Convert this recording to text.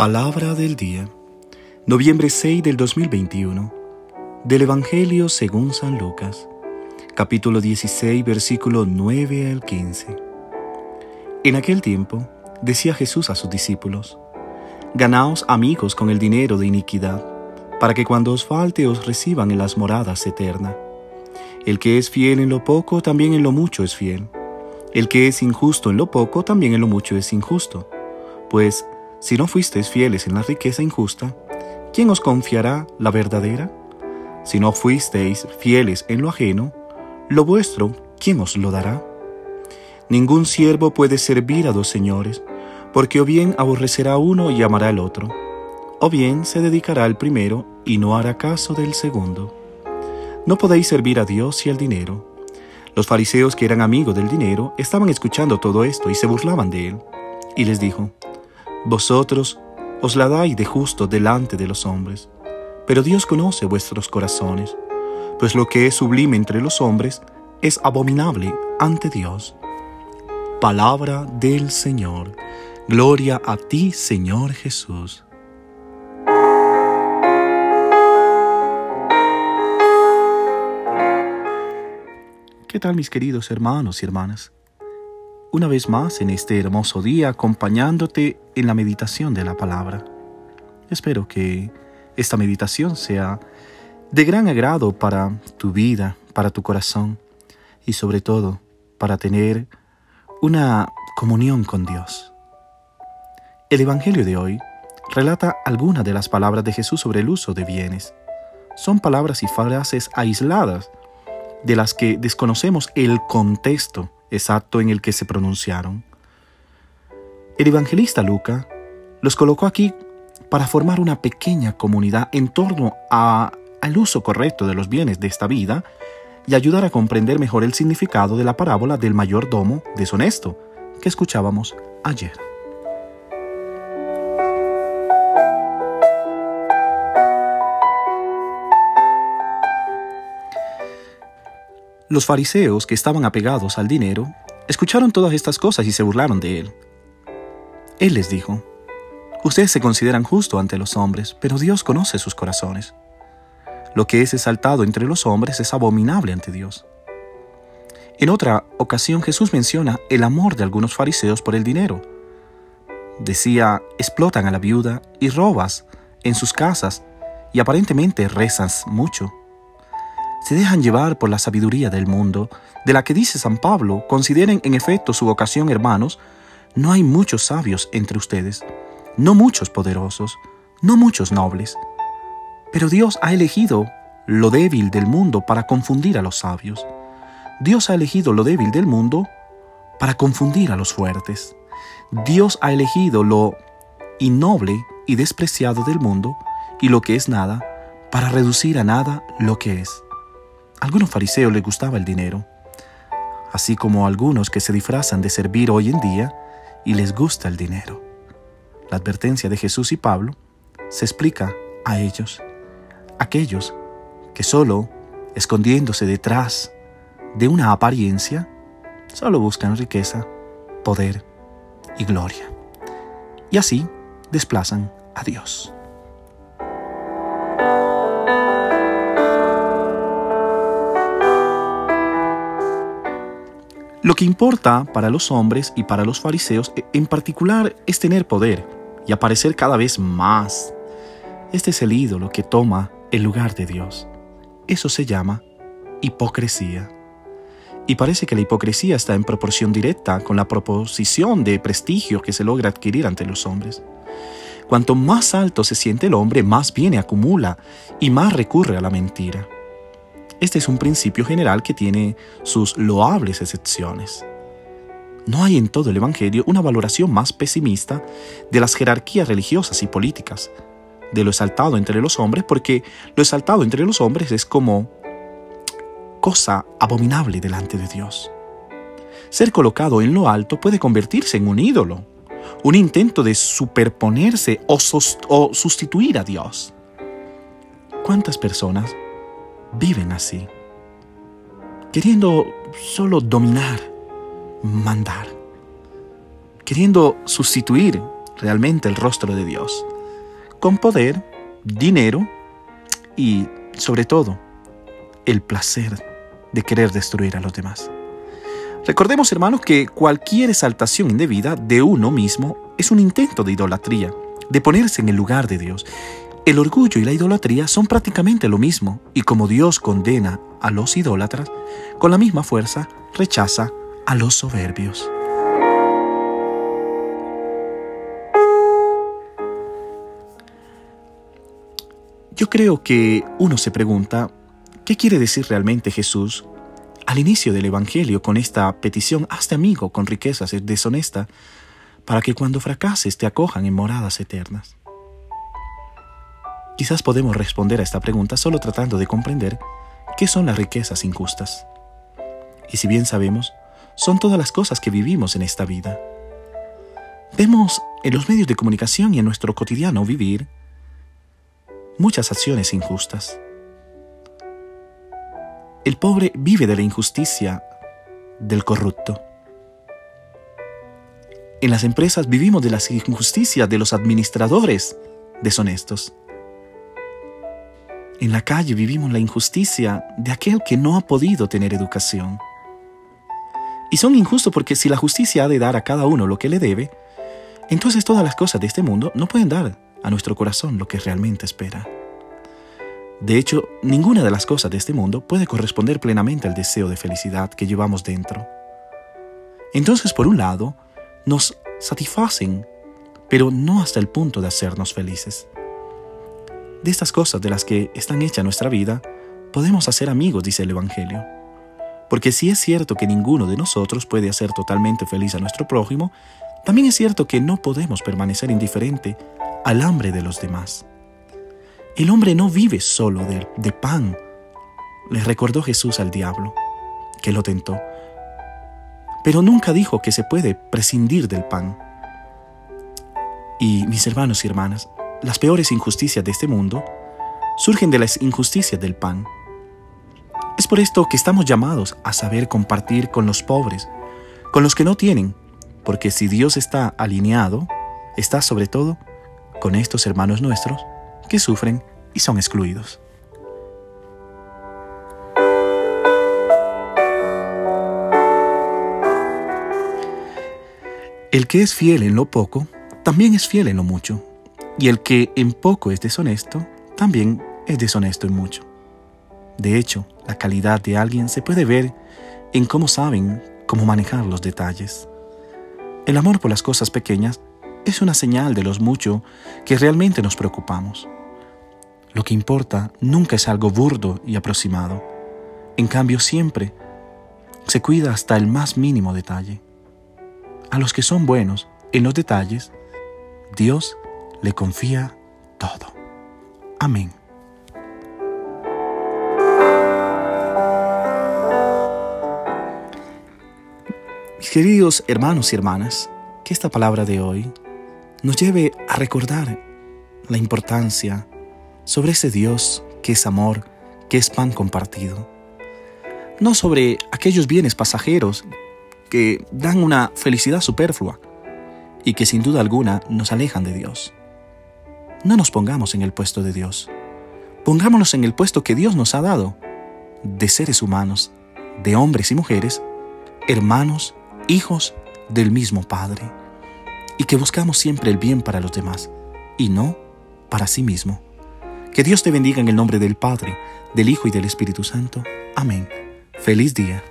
Palabra del día, noviembre 6 del 2021, del Evangelio según San Lucas, capítulo 16, versículo 9 al 15. En aquel tiempo, decía Jesús a sus discípulos, Ganaos amigos con el dinero de iniquidad, para que cuando os falte os reciban en las moradas eternas. El que es fiel en lo poco, también en lo mucho es fiel. El que es injusto en lo poco, también en lo mucho es injusto. Pues, si no fuisteis fieles en la riqueza injusta, ¿quién os confiará la verdadera? Si no fuisteis fieles en lo ajeno, lo vuestro, ¿quién os lo dará? Ningún siervo puede servir a dos señores, porque o bien aborrecerá uno y amará al otro, o bien se dedicará al primero y no hará caso del segundo. No podéis servir a Dios y al dinero. Los fariseos que eran amigos del dinero estaban escuchando todo esto y se burlaban de él. Y les dijo, vosotros os la dais de justo delante de los hombres, pero Dios conoce vuestros corazones, pues lo que es sublime entre los hombres es abominable ante Dios. Palabra del Señor. Gloria a ti, Señor Jesús. ¿Qué tal mis queridos hermanos y hermanas? Una vez más en este hermoso día acompañándote en la meditación de la palabra. Espero que esta meditación sea de gran agrado para tu vida, para tu corazón y sobre todo para tener una comunión con Dios. El Evangelio de hoy relata algunas de las palabras de Jesús sobre el uso de bienes. Son palabras y frases aisladas de las que desconocemos el contexto exacto en el que se pronunciaron. El evangelista Luca los colocó aquí para formar una pequeña comunidad en torno al uso correcto de los bienes de esta vida y ayudar a comprender mejor el significado de la parábola del mayordomo deshonesto que escuchábamos ayer. Los fariseos, que estaban apegados al dinero, escucharon todas estas cosas y se burlaron de él. Él les dijo, Ustedes se consideran justo ante los hombres, pero Dios conoce sus corazones. Lo que es exaltado entre los hombres es abominable ante Dios. En otra ocasión Jesús menciona el amor de algunos fariseos por el dinero. Decía, explotan a la viuda y robas en sus casas y aparentemente rezas mucho se dejan llevar por la sabiduría del mundo, de la que dice San Pablo, consideren en efecto su vocación, hermanos, no hay muchos sabios entre ustedes, no muchos poderosos, no muchos nobles. Pero Dios ha elegido lo débil del mundo para confundir a los sabios. Dios ha elegido lo débil del mundo para confundir a los fuertes. Dios ha elegido lo innoble y despreciado del mundo y lo que es nada para reducir a nada lo que es algunos fariseos les gustaba el dinero, así como a algunos que se disfrazan de servir hoy en día y les gusta el dinero. La advertencia de Jesús y Pablo se explica a ellos, aquellos que solo escondiéndose detrás de una apariencia, solo buscan riqueza, poder y gloria. Y así desplazan a Dios. Lo que importa para los hombres y para los fariseos e, en particular es tener poder y aparecer cada vez más. Este es el ídolo que toma el lugar de Dios. Eso se llama hipocresía. Y parece que la hipocresía está en proporción directa con la proposición de prestigio que se logra adquirir ante los hombres. Cuanto más alto se siente el hombre, más viene acumula y más recurre a la mentira. Este es un principio general que tiene sus loables excepciones. No hay en todo el Evangelio una valoración más pesimista de las jerarquías religiosas y políticas, de lo exaltado entre los hombres, porque lo exaltado entre los hombres es como cosa abominable delante de Dios. Ser colocado en lo alto puede convertirse en un ídolo, un intento de superponerse o, o sustituir a Dios. ¿Cuántas personas viven así, queriendo solo dominar, mandar, queriendo sustituir realmente el rostro de Dios, con poder, dinero y, sobre todo, el placer de querer destruir a los demás. Recordemos, hermanos, que cualquier exaltación indebida de uno mismo es un intento de idolatría, de ponerse en el lugar de Dios. El orgullo y la idolatría son prácticamente lo mismo, y como Dios condena a los idólatras, con la misma fuerza rechaza a los soberbios. Yo creo que uno se pregunta, ¿qué quiere decir realmente Jesús al inicio del Evangelio con esta petición, hazte amigo con riquezas deshonesta, para que cuando fracases te acojan en moradas eternas? Quizás podemos responder a esta pregunta solo tratando de comprender qué son las riquezas injustas. Y si bien sabemos, son todas las cosas que vivimos en esta vida. Vemos en los medios de comunicación y en nuestro cotidiano vivir muchas acciones injustas. El pobre vive de la injusticia del corrupto. En las empresas vivimos de las injusticias de los administradores deshonestos. En la calle vivimos la injusticia de aquel que no ha podido tener educación. Y son injustos porque si la justicia ha de dar a cada uno lo que le debe, entonces todas las cosas de este mundo no pueden dar a nuestro corazón lo que realmente espera. De hecho, ninguna de las cosas de este mundo puede corresponder plenamente al deseo de felicidad que llevamos dentro. Entonces, por un lado, nos satisfacen, pero no hasta el punto de hacernos felices. De estas cosas de las que están hecha nuestra vida, podemos hacer amigos, dice el Evangelio. Porque si es cierto que ninguno de nosotros puede hacer totalmente feliz a nuestro prójimo, también es cierto que no podemos permanecer indiferente al hambre de los demás. El hombre no vive solo de, de pan, le recordó Jesús al diablo, que lo tentó. Pero nunca dijo que se puede prescindir del pan. Y mis hermanos y hermanas, las peores injusticias de este mundo surgen de las injusticias del pan. Es por esto que estamos llamados a saber compartir con los pobres, con los que no tienen, porque si Dios está alineado, está sobre todo con estos hermanos nuestros que sufren y son excluidos. El que es fiel en lo poco, también es fiel en lo mucho. Y el que en poco es deshonesto, también es deshonesto en mucho. De hecho, la calidad de alguien se puede ver en cómo saben cómo manejar los detalles. El amor por las cosas pequeñas es una señal de los mucho que realmente nos preocupamos. Lo que importa nunca es algo burdo y aproximado. En cambio, siempre se cuida hasta el más mínimo detalle. A los que son buenos en los detalles, Dios le confía todo. Amén. Mis queridos hermanos y hermanas, que esta palabra de hoy nos lleve a recordar la importancia sobre ese Dios que es amor, que es pan compartido. No sobre aquellos bienes pasajeros que dan una felicidad superflua y que sin duda alguna nos alejan de Dios. No nos pongamos en el puesto de Dios. Pongámonos en el puesto que Dios nos ha dado, de seres humanos, de hombres y mujeres, hermanos, hijos del mismo Padre, y que buscamos siempre el bien para los demás, y no para sí mismo. Que Dios te bendiga en el nombre del Padre, del Hijo y del Espíritu Santo. Amén. Feliz día.